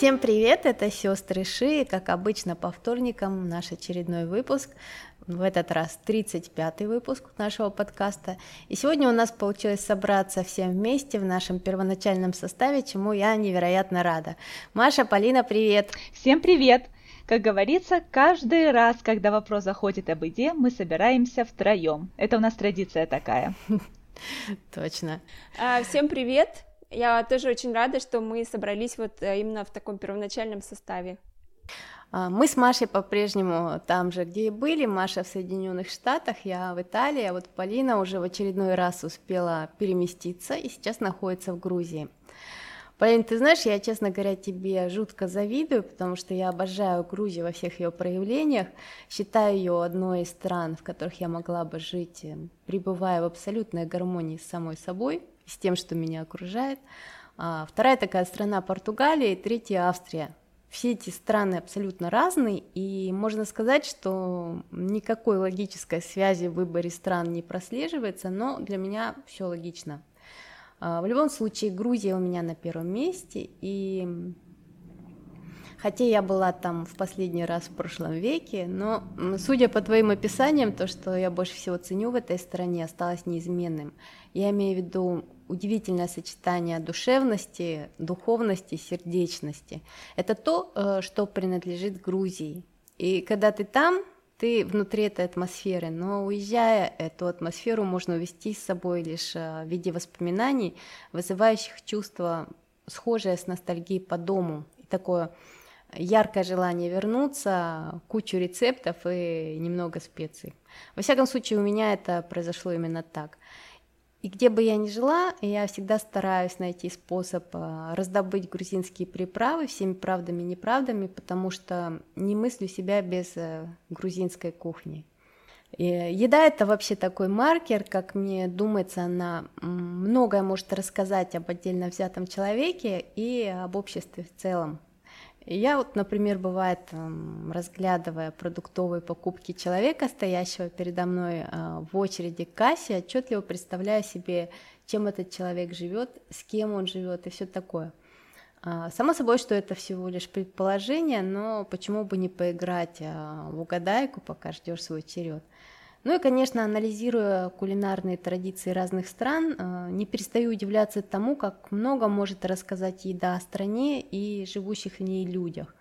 Всем привет, это сестры Ши, и как обычно по вторникам наш очередной выпуск, в этот раз 35-й выпуск нашего подкаста. И сегодня у нас получилось собраться всем вместе в нашем первоначальном составе, чему я невероятно рада. Маша, Полина, привет! Всем привет! Как говорится, каждый раз, когда вопрос заходит об еде, мы собираемся втроем. Это у нас традиция такая. Точно. А, всем привет! Я тоже очень рада, что мы собрались вот э, именно в таком первоначальном составе. А, мы с Машей по-прежнему там же, где и были. Маша в Соединенных Штатах, я в Италии, а вот Полина уже в очередной раз успела переместиться и сейчас находится в Грузии. Полин, ты знаешь, я, честно говоря, тебе жутко завидую, потому что я обожаю Грузию во всех ее проявлениях, считаю ее одной из стран, в которых я могла бы жить, э, пребывая в абсолютной гармонии с самой собой, с тем, что меня окружает. А вторая такая страна Португалия, и третья Австрия. Все эти страны абсолютно разные, и можно сказать, что никакой логической связи в выборе стран не прослеживается, но для меня все логично. А, в любом случае, Грузия у меня на первом месте, и хотя я была там в последний раз в прошлом веке, но судя по твоим описаниям, то, что я больше всего ценю в этой стране, осталось неизменным. Я имею в виду удивительное сочетание душевности, духовности, сердечности. Это то, э, что принадлежит Грузии. И когда ты там, ты внутри этой атмосферы, но уезжая, эту атмосферу можно увести с собой лишь э, в виде воспоминаний, вызывающих чувство, схожее с ностальгией по дому, и такое яркое желание вернуться, кучу рецептов и немного специй. Во всяком случае, у меня это произошло именно так. И где бы я ни жила, я всегда стараюсь найти способ а, раздобыть грузинские приправы всеми правдами и неправдами, потому что не мыслю себя без э, грузинской кухни. И еда это вообще такой маркер, как мне думается, она многое может рассказать об отдельно взятом человеке и об обществе в целом. Я вот, например, бывает, разглядывая продуктовые покупки человека, стоящего передо мной а, в очереди к кассе, отчетливо представляю себе, чем этот человек живет, с кем он живет и все такое. А, само собой, что это всего лишь предположение, но почему бы не поиграть а, в угадайку, пока ждешь свой черед. Ну и, конечно, анализируя кулинарные традиции разных стран, э, не перестаю удивляться тому, как много может рассказать еда о стране и живущих в ней людях.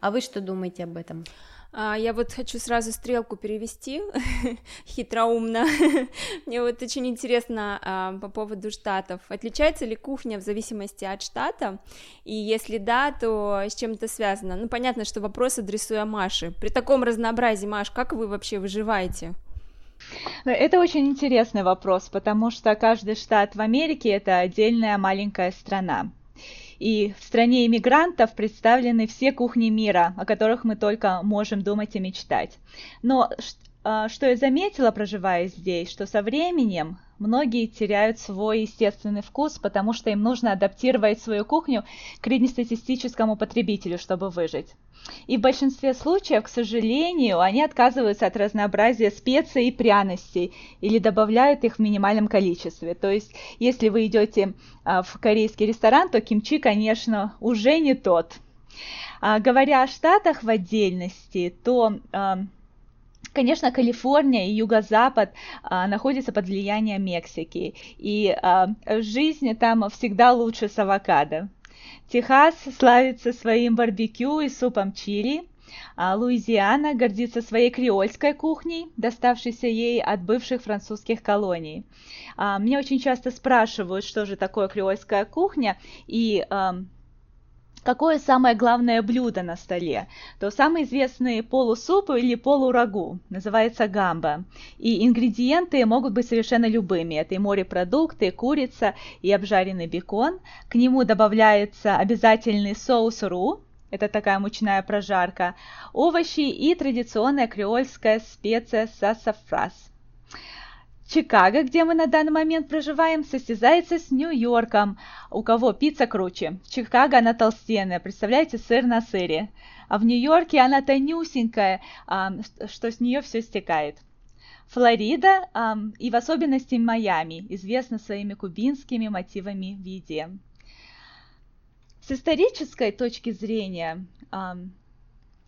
А вы что думаете об этом? А, я вот хочу сразу стрелку перевести хитроумно. Мне вот очень интересно а, по поводу штатов. Отличается ли кухня в зависимости от штата? И если да, то с чем это связано? Ну, понятно, что вопрос адресуя Маше. При таком разнообразии, Маш, как вы вообще выживаете? Это очень интересный вопрос, потому что каждый штат в Америке это отдельная маленькая страна. И в стране иммигрантов представлены все кухни мира, о которых мы только можем думать и мечтать. Но что я заметила, проживая здесь, что со временем многие теряют свой естественный вкус, потому что им нужно адаптировать свою кухню к среднестатистическому потребителю, чтобы выжить. И в большинстве случаев, к сожалению, они отказываются от разнообразия специй и пряностей или добавляют их в минимальном количестве. То есть, если вы идете а, в корейский ресторан, то кимчи, конечно, уже не тот. А, говоря о штатах в отдельности, то а, Конечно, Калифорния и Юго-Запад а, находятся под влиянием Мексики, и а, жизнь там всегда лучше с авокадо. Техас славится своим барбекю и супом чили, а Луизиана гордится своей креольской кухней, доставшейся ей от бывших французских колоний. А, меня очень часто спрашивают, что же такое креольская кухня, и какое самое главное блюдо на столе, то самый известный полусуп или полурагу называется гамба. И ингредиенты могут быть совершенно любыми. Это и морепродукты, и курица, и обжаренный бекон. К нему добавляется обязательный соус ру, это такая мучная прожарка, овощи и традиционная креольская специя сассафрас. Чикаго, где мы на данный момент проживаем, состязается с Нью-Йорком. У кого пицца круче? Чикаго она толстенная, представляете, сыр на сыре. А в Нью-Йорке она тонюсенькая, что с нее все стекает. Флорида и в особенности Майами известна своими кубинскими мотивами в еде. С исторической точки зрения,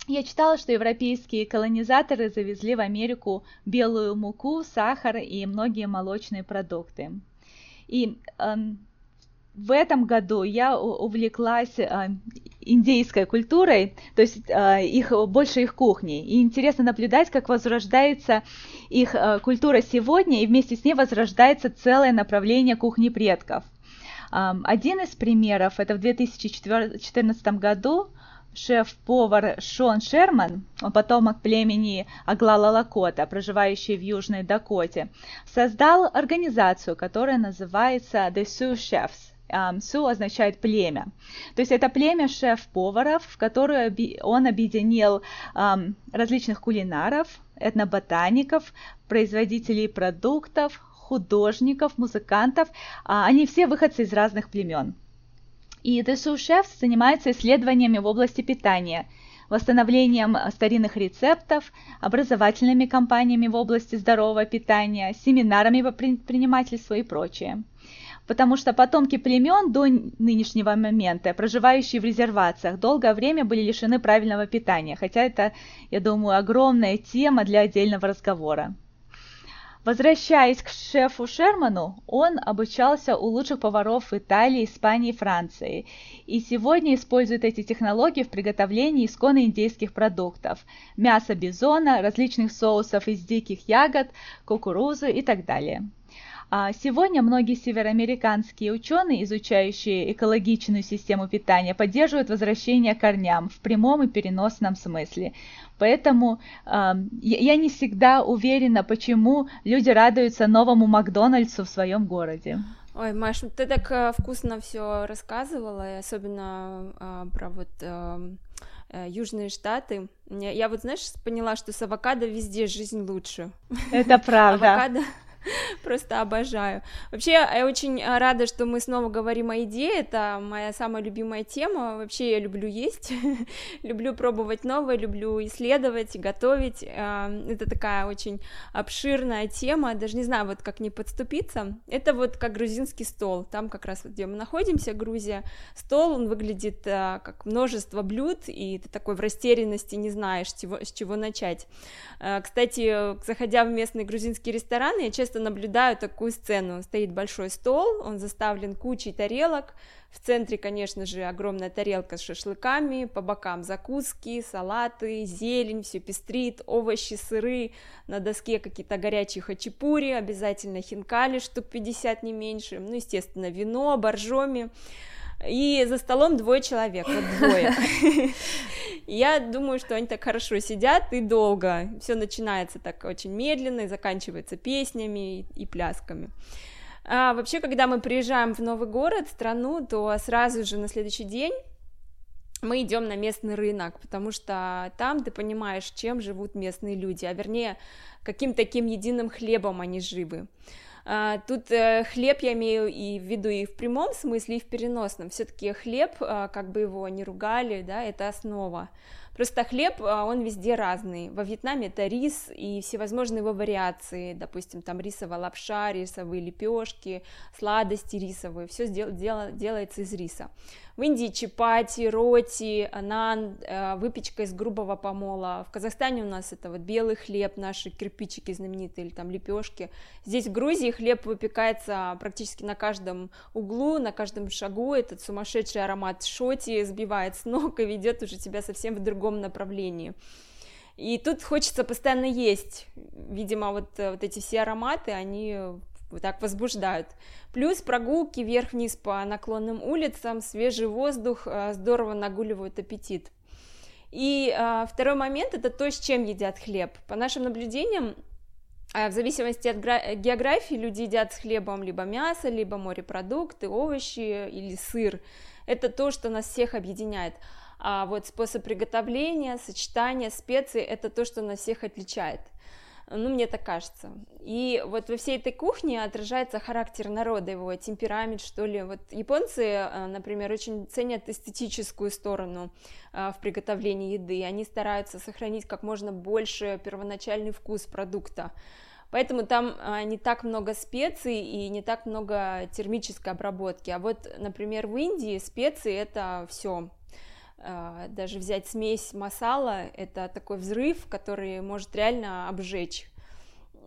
я читала, что европейские колонизаторы завезли в Америку белую муку, сахар и многие молочные продукты. И в этом году я увлеклась э, индейской культурой, то есть э, их, больше их кухней. И интересно наблюдать, как возрождается их э, культура сегодня, и вместе с ней возрождается целое направление кухни предков. Один из примеров, это в 2014 году шеф-повар Шон Шерман, он потомок племени Аглала Лакота, проживающий в Южной Дакоте, создал организацию, которая называется The Sioux Chefs. Су означает племя. То есть это племя шеф-поваров, в которое он объединил различных кулинаров, этноботаников, производителей продуктов, художников, музыкантов. А, они все выходцы из разных племен. И Sous Chefs занимается исследованиями в области питания, восстановлением старинных рецептов, образовательными кампаниями в области здорового питания, семинарами по предпринимательству и прочее потому что потомки племен до нынешнего момента, проживающие в резервациях, долгое время были лишены правильного питания, хотя это, я думаю, огромная тема для отдельного разговора. Возвращаясь к шефу Шерману, он обучался у лучших поваров Италии, Испании и Франции, и сегодня использует эти технологии в приготовлении исконно индейских продуктов – мяса бизона, различных соусов из диких ягод, кукурузы и так далее. А сегодня многие североамериканские ученые, изучающие экологичную систему питания, поддерживают возвращение к корням в прямом и переносном смысле. Поэтому э, я не всегда уверена, почему люди радуются новому Макдональдсу в своем городе. Ой, Маш, ты так э, вкусно все рассказывала, и особенно э, про вот э, э, Южные Штаты. Я, я вот, знаешь, поняла, что с авокадо везде жизнь лучше. Это правда. Авокадо Просто обожаю. Вообще, я очень рада, что мы снова говорим о еде. Это моя самая любимая тема. Вообще, я люблю есть, люблю пробовать новое, люблю исследовать, готовить. Это такая очень обширная тема. Даже не знаю, вот как не подступиться. Это вот как грузинский стол. Там как раз, вот, где мы находимся, Грузия, стол, он выглядит а, как множество блюд, и ты такой в растерянности не знаешь, с чего, начать. А, кстати, заходя в местные грузинские рестораны, я часто наблюдаю такую сцену. Стоит большой стол, он заставлен кучей тарелок, в центре, конечно же, огромная тарелка с шашлыками, по бокам закуски, салаты, зелень, все пестрит, овощи, сыры, на доске какие-то горячие хачапури, обязательно хинкали, штук 50 не меньше, ну, естественно, вино, боржоми, и за столом двое человек, вот двое. Я думаю, что они так хорошо сидят и долго. Все начинается так очень медленно и заканчивается песнями и, плясками. А вообще, когда мы приезжаем в новый город, страну, то сразу же на следующий день мы идем на местный рынок, потому что там ты понимаешь, чем живут местные люди, а вернее, каким таким единым хлебом они живы. А, тут э, хлеб я имею и в виду и в прямом смысле, и в переносном. Все-таки хлеб, а, как бы его ни ругали, да, это основа. Просто хлеб, а, он везде разный. Во Вьетнаме это рис и всевозможные его вариации, допустим, там рисовая лапша, рисовые лепешки, сладости рисовые, все дел, дел, делается из риса. В Индии чапати, роти, нан, э, выпечка из грубого помола. В Казахстане у нас это вот белый хлеб, наши кирпичики знаменитые, или там лепешки. Здесь в Грузии хлеб выпекается практически на каждом углу, на каждом шагу. Этот сумасшедший аромат шоти сбивает с ног и ведет уже тебя совсем в другом направлении. И тут хочется постоянно есть. Видимо, вот, э, вот эти все ароматы, они вот так возбуждают. Плюс прогулки вверх-вниз по наклонным улицам, свежий воздух э, здорово нагуливают аппетит. И э, второй момент это то, с чем едят хлеб. По нашим наблюдениям, в зависимости от географии люди едят с хлебом либо мясо, либо морепродукты, овощи или сыр. Это то, что нас всех объединяет. А вот способ приготовления, сочетания специй – это то, что нас всех отличает – ну, мне так кажется. И вот во всей этой кухне отражается характер народа, его темперамент, что ли. Вот японцы, э, например, очень ценят эстетическую сторону э, в приготовлении еды, они стараются сохранить как можно больше первоначальный вкус продукта. Поэтому там а, не так много специй и не так много термической обработки. А вот, например, в Индии специи это все. А, даже взять смесь масала, это такой взрыв, который может реально обжечь.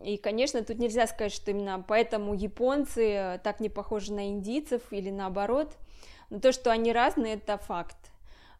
И, конечно, тут нельзя сказать, что именно поэтому японцы так не похожи на индийцев или наоборот. Но то, что они разные, это факт.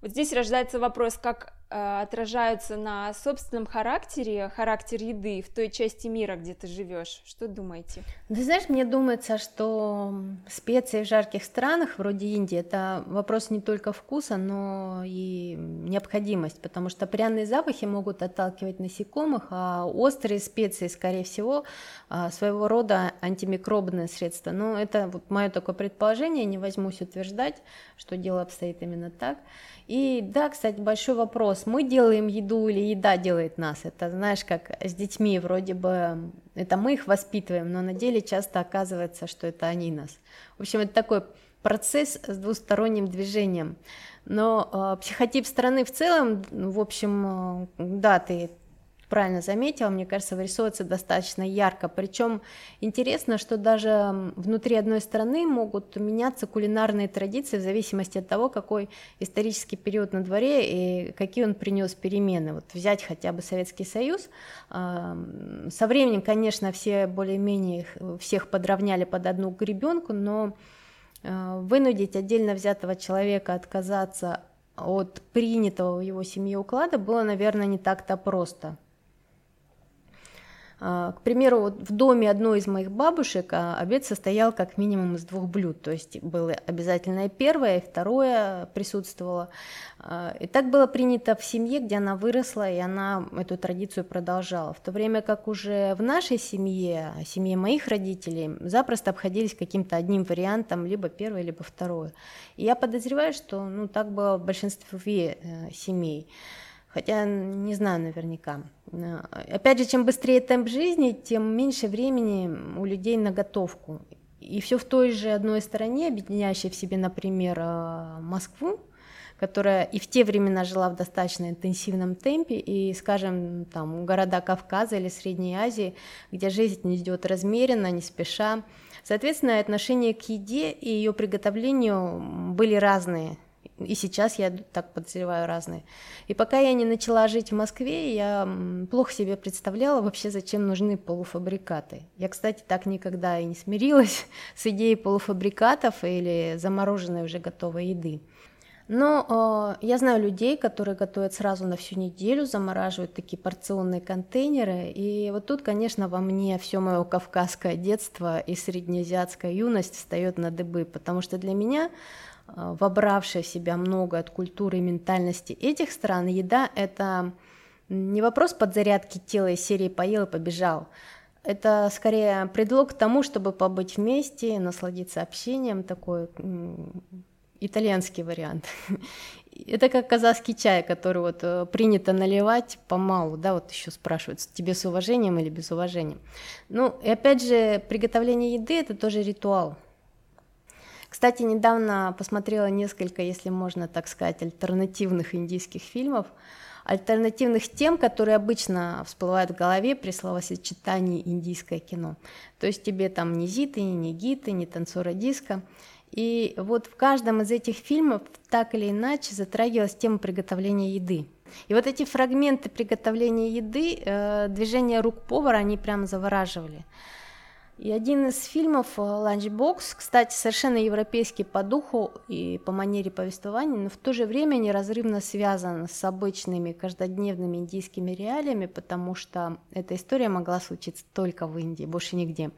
Вот здесь рождается вопрос, как отражаются на собственном характере, характер еды в той части мира, где ты живешь? Что думаете? Ты знаешь, мне думается, что специи в жарких странах, вроде Индии, это вопрос не только вкуса, но и необходимость, потому что пряные запахи могут отталкивать насекомых, а острые специи, скорее всего, а, своего рода антимикробные средства. Но это вот мое такое предположение, не возьмусь утверждать, что дело обстоит именно так. И да, кстати, большой вопрос. Мы делаем еду или еда делает нас? Это, знаешь, как с детьми, вроде бы это мы их воспитываем, но на деле часто оказывается, что это они нас. В общем, это такой процесс с двусторонним движением. Но э, психотип страны в целом, в общем, э, да, ты правильно заметила, мне кажется, вырисовывается достаточно ярко. Причем интересно, что даже внутри одной страны могут меняться кулинарные традиции в зависимости от того, какой исторический период на дворе и какие он принес перемены. Вот взять хотя бы Советский Союз. Со временем, конечно, все более-менее всех подровняли под одну гребенку, но а, вынудить отдельно взятого человека отказаться от принятого в его семье уклада было, наверное, не так-то просто. А, к примеру, вот в доме одной из моих бабушек а, обед состоял как минимум из двух блюд, то есть было обязательно первое, и второе присутствовало. А, и так было принято в семье, где она выросла, и она эту традицию продолжала. В то время как уже в нашей семье, семье моих родителей, запросто обходились каким-то одним вариантом, либо первое, либо второе. И я подозреваю, что ну, так было в большинстве э, семей хотя не знаю наверняка. Э, опять же, чем быстрее темп жизни, тем меньше времени у людей на готовку. И все в той же одной стране, объединяющей в себе, например, э, Москву, которая и в те времена жила в достаточно интенсивном темпе, и, скажем, там, города Кавказа или Средней Азии, где жизнь идет размеренно, не спеша. Соответственно, отношение к еде и ее приготовлению были разные – и сейчас я так подозреваю разные. И пока я не начала жить в Москве, я плохо себе представляла вообще, зачем нужны полуфабрикаты. Я, кстати, так никогда и не смирилась с идеей полуфабрикатов или замороженной уже готовой еды. Но э, я знаю людей, которые готовят сразу на всю неделю, замораживают такие порционные контейнеры. И вот тут, конечно, во мне все мое кавказское детство и среднеазиатская юность встает на дыбы, потому что для меня вобравшая в себя много от культуры и ментальности этих стран, еда — это не вопрос подзарядки тела из серии «поел и побежал», это скорее предлог к тому, чтобы побыть вместе, насладиться общением, такой итальянский вариант. Это как казахский чай, который вот э, принято наливать помалу, да, вот еще спрашивают, тебе с уважением или без уважения. Ну, и опять же, приготовление еды – это тоже ритуал, кстати, недавно посмотрела несколько, если можно так сказать, альтернативных индийских фильмов, альтернативных тем, которые обычно всплывают в голове при словосочетании индийское кино. То есть тебе там ни зиты, ни гиты, ни танцора диска. И вот в каждом из этих фильмов так или иначе затрагивалась тема приготовления еды. И вот эти фрагменты приготовления еды, э, движения рук повара, они прям завораживали. И один из фильмов «Ланчбокс», кстати, совершенно европейский по духу и по манере повествования, но в то же время неразрывно связан с обычными каждодневными индийскими реалиями, потому что эта история могла случиться только в Индии, больше нигде.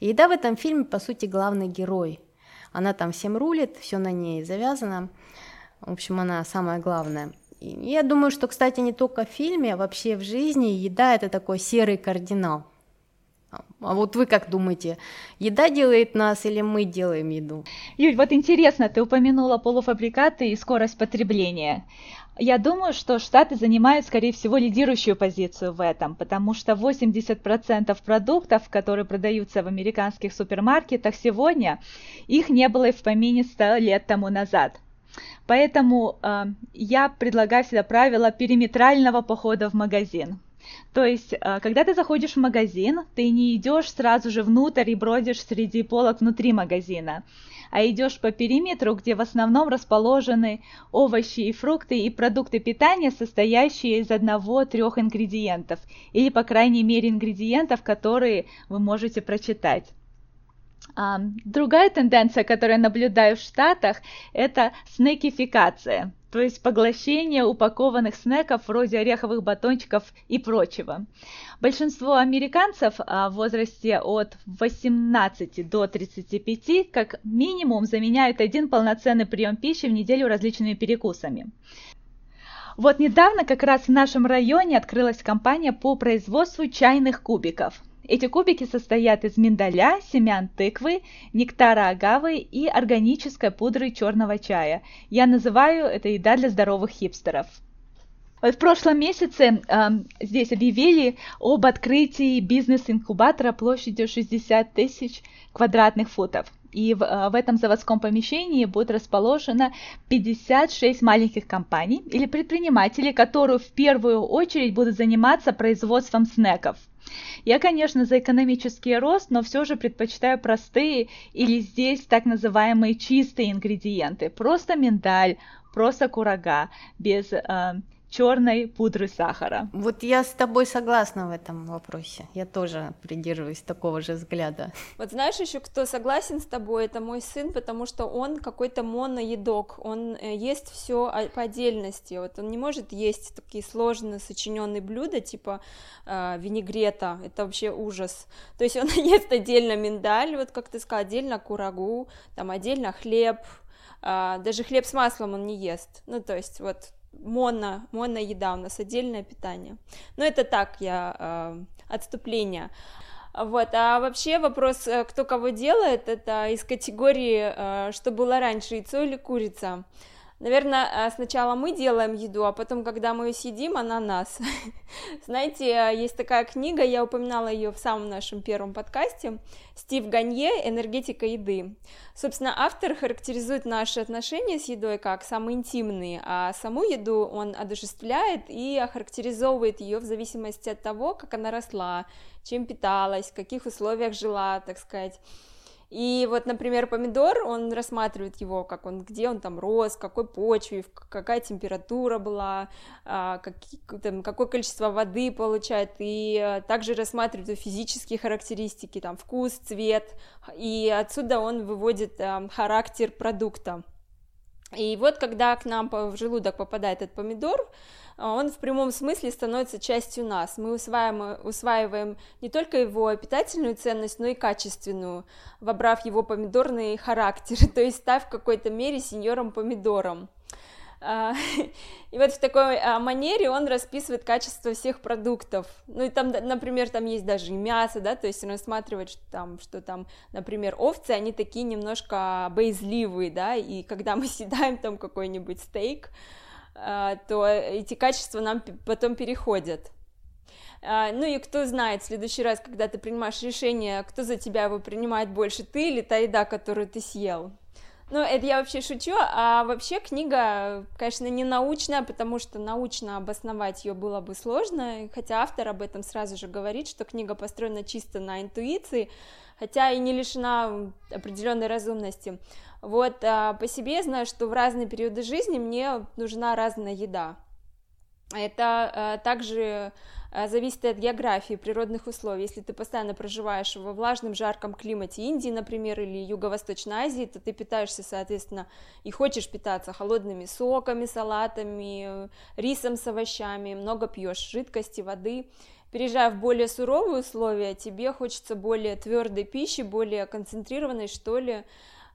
И еда в этом фильме, по сути, главный герой. Она там всем рулит, все на ней завязано. В общем, она самая главная. И я думаю, что, кстати, не только в фильме, а вообще в жизни еда – это такой серый кардинал – а вот вы как думаете, еда делает нас или мы делаем еду? Юль, вот интересно, ты упомянула полуфабрикаты и скорость потребления. Я думаю, что Штаты занимают, скорее всего, лидирующую позицию в этом, потому что 80% продуктов, которые продаются в американских супермаркетах сегодня, их не было и в помине 100 лет тому назад. Поэтому э, я предлагаю всегда правило периметрального похода в магазин. То есть, а, когда ты заходишь в магазин, ты не идешь сразу же внутрь и бродишь среди полок внутри магазина, а идешь по периметру, где в основном расположены овощи и фрукты и продукты питания, состоящие из одного-трех ингредиентов, или, по крайней мере, ингредиентов, которые вы можете прочитать. Другая тенденция, которую я наблюдаю в Штатах, это снекификация, то есть поглощение упакованных снеков вроде ореховых батончиков и прочего. Большинство американцев а, в возрасте от 18 до 35 как минимум заменяют один полноценный прием пищи в неделю различными перекусами. Вот недавно как раз в нашем районе открылась компания по производству чайных кубиков – эти кубики состоят из миндаля, семян тыквы, нектара агавы и органической пудры черного чая. Я называю это еда для здоровых хипстеров. В прошлом месяце э, здесь объявили об открытии бизнес-инкубатора площадью 60 тысяч квадратных футов. И в, э, в этом заводском помещении будет расположено 56 маленьких компаний или предпринимателей, которые в первую очередь будут заниматься производством снеков – я, конечно, за экономический рост, но все же предпочитаю простые или здесь так называемые чистые ингредиенты. Просто миндаль, просто курага, без э, черной пудры сахара. Вот я с тобой согласна в этом вопросе. Я тоже придерживаюсь такого же взгляда. Вот знаешь еще, кто согласен с тобой, это мой сын, потому что он какой-то моноедок, он э, ест все по отдельности. Вот он не может есть такие сложные сочиненные блюда типа э, винегрета, это вообще ужас. То есть он ест отдельно миндаль, вот как ты сказала, отдельно курагу, там отдельно хлеб, Uh, даже хлеб с маслом он не ест. Ну, то есть, вот моно, моно еда, у нас отдельное питание. Но это так, я э, отступление. Вот, а вообще вопрос, э, кто кого делает, это из категории, э, что было раньше, яйцо или курица. Наверное, э, сначала мы делаем еду, а потом, когда мы ее съедим, она нас. Знаете, э, есть такая книга, я упоминала ее в самом нашем первом подкасте, Стив Ганье «Энергетика еды». Собственно, автор характеризует наши отношения с едой как самые интимные, а саму еду он одушевляет и охарактеризовывает ее в зависимости от того, как она росла, чем питалась, в каких условиях жила, так сказать. И вот, например, помидор, он рассматривает его, как он, где он там рос, какой почве, какая температура была, а, какие, там, какое количество воды получает, и э, также рассматривает физические характеристики, там, вкус, цвет, и отсюда он выводит э, характер продукта. И вот когда к нам в желудок попадает этот помидор, а, он в прямом смысле становится частью нас. Мы усваиваем, усваиваем не только его питательную ценность, но и качественную, вобрав его помидорный характер, то есть став в какой-то мере сеньором помидором. А, и вот в такой а, манере он расписывает качество всех продуктов. Ну и там, например, там есть даже и мясо, да, то есть он рассматривает, что там, что там, например, овцы, они такие немножко боязливые, да, и когда мы съедаем там какой-нибудь стейк, а, то эти качества нам потом переходят. Ну и кто знает, в следующий раз, когда ты принимаешь решение, кто за тебя его принимает больше, ты или та еда, которую ты съел. Ну, это я вообще шучу, а вообще книга, конечно, не научная, потому что научно обосновать ее было бы сложно, хотя автор об этом сразу же говорит, что книга построена чисто на интуиции, хотя и не лишена определенной разумности. Вот а, по себе знаю, что в разные периоды жизни мне нужна разная еда. Это а, также зависит от географии, природных условий. Если ты постоянно проживаешь во влажном, жарком климате Индии, например, или Юго-Восточной Азии, то ты питаешься, соответственно, и хочешь питаться холодными соками, салатами, рисом с овощами, много пьешь жидкости, воды. Переезжая в более суровые условия, тебе хочется более твердой пищи, более концентрированной, что ли, а,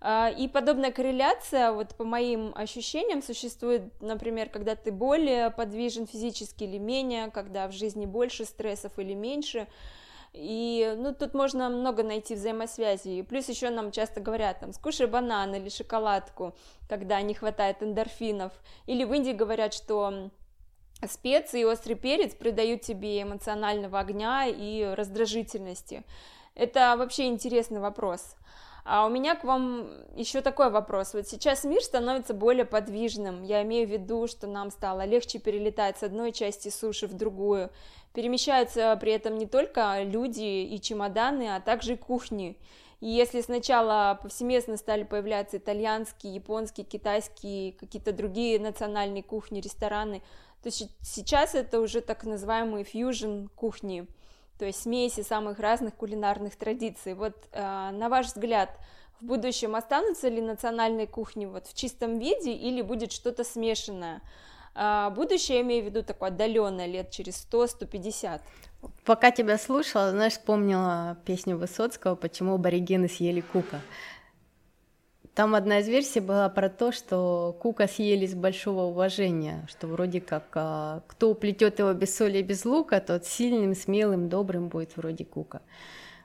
и подобная корреляция, вот по моим ощущениям, существует, например, когда ты более подвижен физически или менее, когда в жизни больше стрессов или меньше. И ну, тут можно много найти взаимосвязи. И плюс еще нам часто говорят, там, скушай банан или шоколадку, когда не хватает эндорфинов. Или в Индии говорят, что специи и острый перец придают тебе эмоционального огня и раздражительности. Это вообще интересный вопрос. А у меня к вам еще такой вопрос. Вот сейчас мир становится более подвижным. Я имею в виду, что нам стало легче перелетать с одной части суши в другую. Перемещаются при этом не только люди и чемоданы, а также и кухни. И если сначала повсеместно стали появляться итальянские, японские, китайские, какие-то другие национальные кухни, рестораны, то сейчас это уже так называемые фьюжн кухни, то есть смеси самых разных кулинарных традиций. Вот э, на ваш взгляд, в будущем останутся ли национальные кухни вот в чистом виде или будет что-то смешанное? А будущее, я имею в виду такое отдаленное, лет через 100-150. Пока тебя слушала, знаешь, вспомнила песню Высоцкого «Почему аборигены съели Кука». Там одна из версий была про то, что Кука съели с большого уважения, что вроде как а, кто уплетет его без соли и без лука, тот сильным, смелым, добрым будет вроде Кука.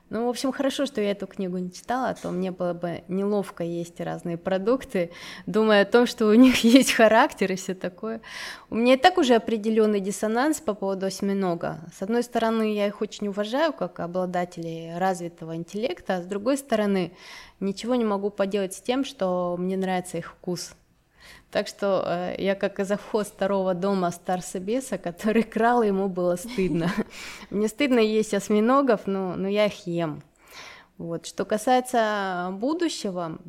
Ну, в общем, хорошо, что я эту книгу не читала, а то мне было бы неловко есть разные продукты, думая о том, что у них есть характер и все такое. У меня и так уже определенный диссонанс по поводу осьминога. С одной стороны, я их очень уважаю как обладателей развитого интеллекта, а с другой стороны, ничего не могу поделать с тем, что мне нравится их вкус. Так что э, я как завхоз второго дома Старсобеса, который крал, ему было стыдно. Мне стыдно есть осьминогов, но, но я их ем. Вот. Что касается будущего,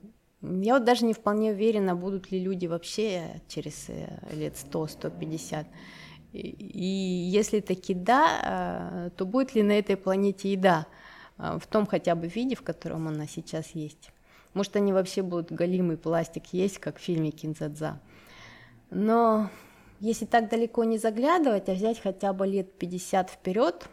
я вот даже не вполне уверена, будут ли люди вообще через э, лет 100-150. И, если таки да, э, то будет ли на этой планете еда в том хотя бы виде, в котором она сейчас есть. Может, они вообще будут галимый пластик есть, как в фильме Кинзадза. Но если так далеко не заглядывать, а взять хотя бы лет 50 вперед,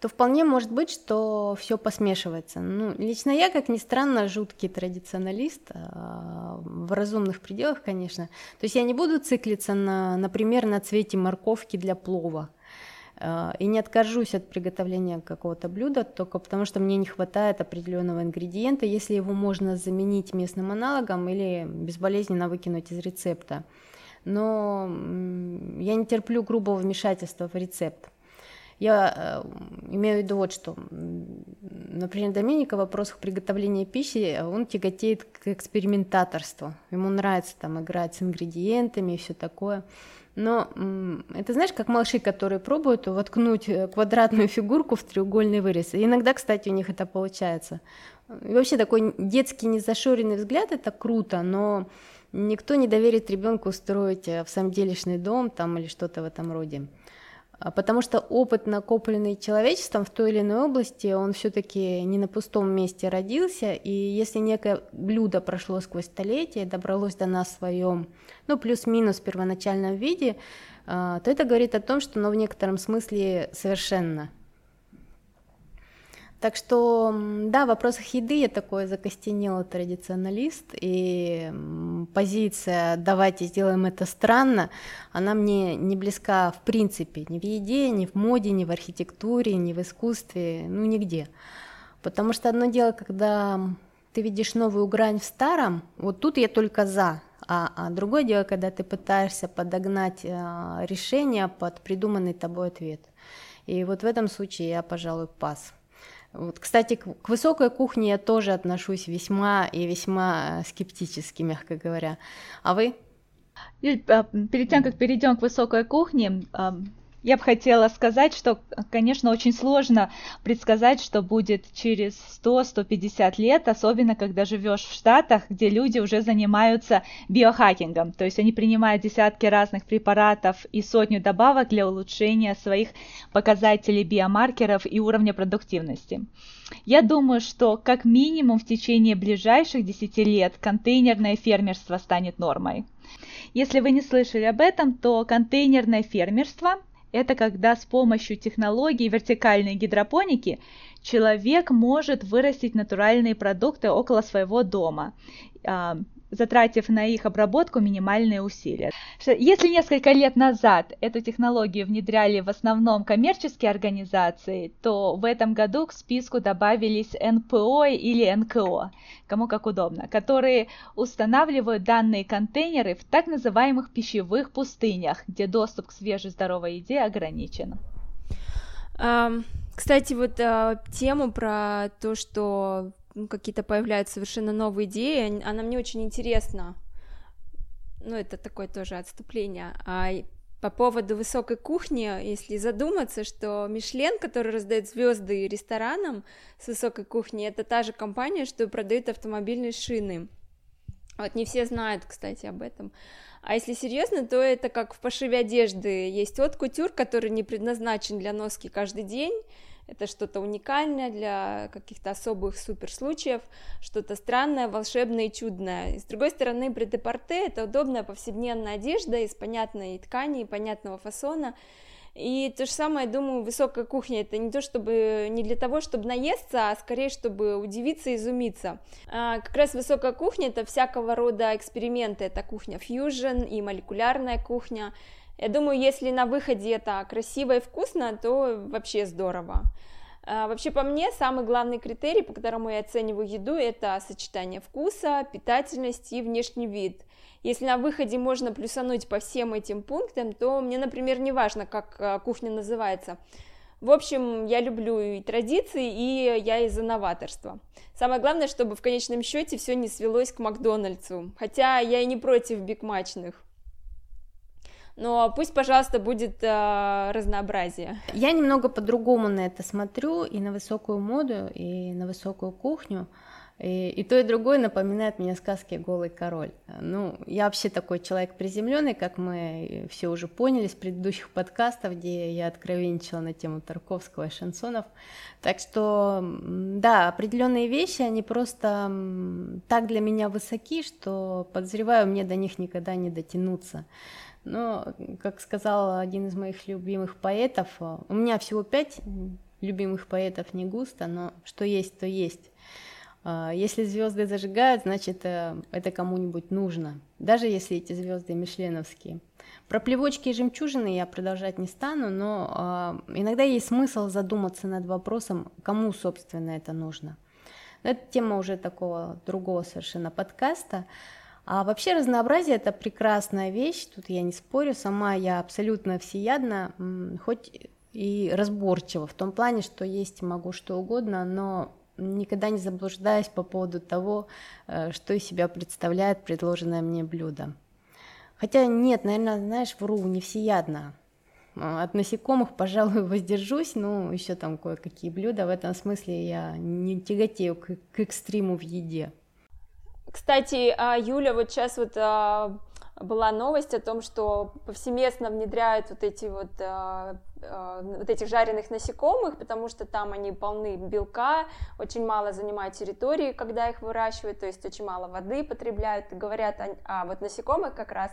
то вполне может быть, что все посмешивается. Ну, лично я, как ни странно, жуткий традиционалист, а, в разумных пределах, конечно. То есть я не буду циклиться, на, например, на цвете морковки для плова. А, и не откажусь от приготовления какого-то блюда только потому, что мне не хватает определенного ингредиента, если его можно заменить местным аналогом или безболезненно выкинуть из рецепта. Но я не терплю грубого вмешательства в рецепт. Я э, имею в виду вот что. Например, Доминика в вопросах приготовления пищи, он тяготеет к экспериментаторству. Ему нравится там играть с ингредиентами и все такое. Но это знаешь, как малыши, которые пробуют воткнуть э, квадратную фигурку в треугольный вырез. И иногда, кстати, у них это получается. И вообще такой детский незашоренный взгляд это круто, но никто не доверит ребенку устроить э, в самом делешный дом там или что-то в этом роде. А, потому что опыт, накопленный человечеством в той или иной области, он все-таки не на пустом месте родился, и если некое блюдо прошло сквозь столетия, добралось до нас в своем, ну, плюс-минус первоначальном виде, а, то это говорит о том, что оно в некотором смысле совершенно так что, да, в вопросах еды я такой закостенелый традиционалист, и позиция «давайте сделаем это странно», она мне не близка в принципе, ни в еде, ни в моде, ни в архитектуре, ни в искусстве, ну нигде. Потому что одно дело, когда ты видишь новую грань в старом, вот тут я только за, а, а другое дело, когда ты пытаешься подогнать а, решение под придуманный тобой ответ. И вот в этом случае я, пожалуй, пас. Вот, кстати, к, к высокой кухне я тоже отношусь весьма и весьма скептически, мягко говоря. А вы? А, перед тем, как перейдем к высокой кухне, я бы хотела сказать, что, конечно, очень сложно предсказать, что будет через 100-150 лет, особенно когда живешь в Штатах, где люди уже занимаются биохакингом, то есть они принимают десятки разных препаратов и сотню добавок для улучшения своих показателей биомаркеров и уровня продуктивности. Я думаю, что как минимум в течение ближайших 10 лет контейнерное фермерство станет нормой. Если вы не слышали об этом, то контейнерное фермерство это когда с помощью технологии вертикальной гидропоники человек может вырастить натуральные продукты около своего дома. А, затратив на их обработку минимальные усилия. Если несколько лет назад эту технологию внедряли в основном коммерческие организации, то в этом году к списку добавились НПО или НКО, кому как удобно, которые устанавливают данные контейнеры в так называемых пищевых пустынях, где доступ к свежей здоровой еде ограничен. Кстати, вот uh, тему про то, что ну, какие-то появляются совершенно новые идеи, она мне очень интересна. Ну, это такое тоже отступление. А по поводу высокой кухни, если задуматься, что Мишлен, который раздает звезды ресторанам с высокой кухней, это та же компания, что продает автомобильные шины. Вот не все знают, кстати, об этом. А если серьезно, то это как в пошиве одежды. Есть вот кутюр, который не предназначен для носки каждый день, это что-то уникальное для каких-то особых супер случаев, что-то странное, волшебное и чудное. И с другой стороны, претепорте — это удобная повседневная одежда из понятной ткани, понятного фасона, и то же самое, думаю, высокая кухня это не то, чтобы не для того, чтобы наесться, а скорее, чтобы удивиться и изумиться. А, как раз высокая кухня это всякого рода эксперименты. Это кухня фьюжн и молекулярная кухня. Я думаю, если на выходе это красиво и вкусно, то вообще здорово. А, вообще, по мне, самый главный критерий, по которому я оцениваю еду, это сочетание вкуса, питательности и внешний вид. Если на выходе можно плюсануть по всем этим пунктам, то мне, например, не важно, как а, кухня называется. В общем, я люблю и традиции, и я из-за новаторства. Самое главное, чтобы в конечном счете все не свелось к Макдональдсу. Хотя я и не против бигмачных но пусть, пожалуйста, будет э, разнообразие. Я немного по-другому на это смотрю, и на высокую моду, и на высокую кухню. И, и то, и другое напоминает мне сказки «Голый король». Ну, я вообще такой человек приземленный, как мы все уже поняли с предыдущих подкастов, где я откровенничала на тему Тарковского и шансонов. Так что, да, определенные вещи, они просто так для меня высоки, что, подозреваю, мне до них никогда не дотянуться. Но, как сказал один из моих любимых поэтов, у меня всего пять любимых поэтов не густо, но что есть, то есть. А, если звезды зажигают, значит э, это кому-нибудь нужно, даже если эти звезды мишленовские. Про плевочки и жемчужины я продолжать не стану, но а, иногда есть смысл задуматься над вопросом, кому, собственно, это нужно. Но это тема уже такого другого совершенно подкаста. А вообще разнообразие это прекрасная вещь, тут я не спорю, сама я абсолютно всеядна, хоть и разборчива в том плане, что есть могу что угодно, но никогда не заблуждаюсь по поводу того, э, что из себя представляет предложенное мне блюдо. Хотя нет, наверное, знаешь, вру, не всеядна. От насекомых, пожалуй, воздержусь, но еще там кое-какие блюда. В этом смысле я не тяготею к, к экстриму в еде. Кстати, а, Юля, вот сейчас вот а, была новость о том, что повсеместно внедряют вот эти вот, а, вот этих жареных насекомых, потому что там они полны белка, очень мало занимают территории, когда их выращивают, то есть очень мало воды потребляют, говорят о, о вот насекомых как раз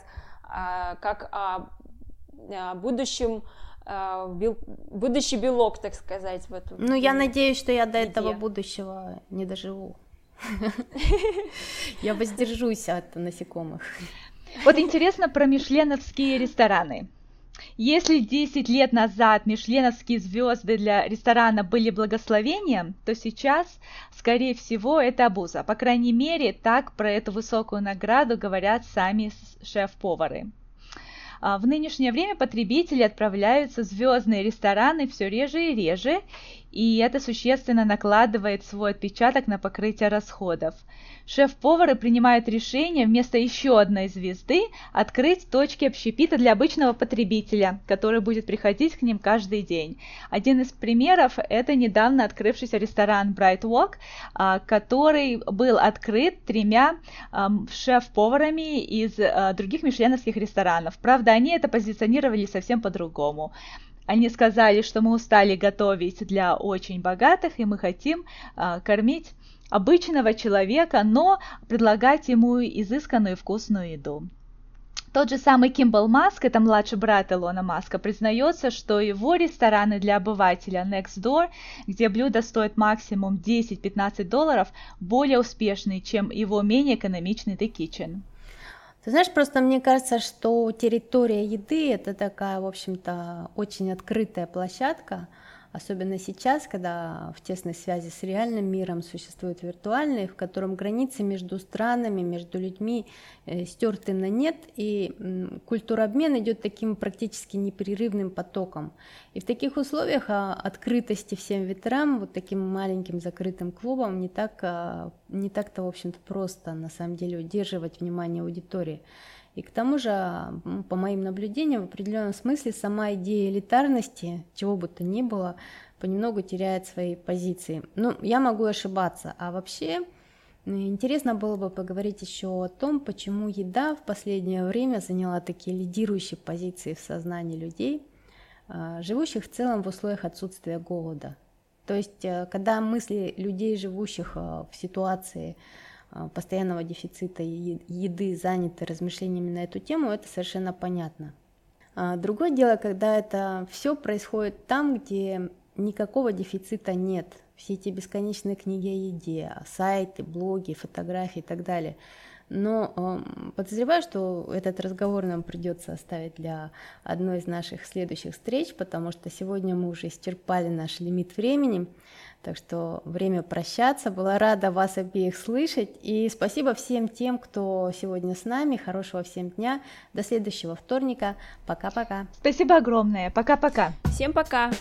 как о, о будущем бел, будущий белок, так сказать. Вот, ну, я надеюсь, что я до еде. этого будущего не доживу. Я воздержусь от насекомых. Вот интересно про мишленовские рестораны. Если 10 лет назад мишленовские звезды для ресторана были благословением, то сейчас, скорее всего, это обуза. По крайней мере, так про эту высокую награду говорят сами шеф-повары. А, в нынешнее время потребители отправляются в звездные рестораны все реже и реже, и это существенно накладывает свой отпечаток на покрытие расходов. Шеф-повары принимают решение вместо еще одной звезды открыть точки общепита для обычного потребителя, который будет приходить к ним каждый день. Один из примеров – это недавно открывшийся ресторан Bright Walk, а, который был открыт тремя шеф-поварами из а, других мишленовских ресторанов. Правда, они это позиционировали совсем по-другому. Они сказали, что мы устали готовить для очень богатых, и мы хотим а, кормить обычного человека, но предлагать ему изысканную и вкусную еду. Тот же самый Кимбл Маск, это младший брат Илона Маска, признается, что его рестораны для обывателя Next Door, где блюдо стоит максимум 10-15 долларов, более успешные, чем его менее экономичный The Kitchen. Ты знаешь, просто мне кажется, что территория еды это такая, в общем-то, очень открытая площадка, особенно сейчас, когда в тесной связи с реальным миром существует виртуальный, в котором границы между странами, между людьми э, стерты на нет, и культурообмен идет таким практически непрерывным потоком. И в таких условиях а, открытости всем ветрам, вот таким маленьким закрытым клубом, не так, а, не так-то, в общем-то, просто на самом деле удерживать внимание аудитории. И к тому же, по моим наблюдениям, в определенном смысле сама идея элитарности, чего бы то ни было, понемногу теряет свои позиции. Ну, я могу ошибаться, а вообще интересно было бы поговорить еще о том, почему еда в последнее время заняла такие лидирующие позиции в сознании людей, а, живущих в целом в условиях отсутствия голода. То есть, э, когда мысли людей, живущих э, в ситуации постоянного дефицита еды заняты размышлениями на эту тему, это совершенно понятно. А, другое дело, когда это все происходит там, где никакого дефицита нет. Все эти бесконечные книги о еде, сайты, блоги, фотографии и так далее. Но э, подозреваю, что этот разговор нам придется оставить для одной из наших следующих встреч, потому что сегодня мы уже исчерпали наш лимит времени. Так что время прощаться. Была рада вас обеих слышать. И спасибо всем тем, кто сегодня с нами. Хорошего всем дня. До следующего вторника. Пока-пока. Спасибо огромное. Пока-пока. Всем пока.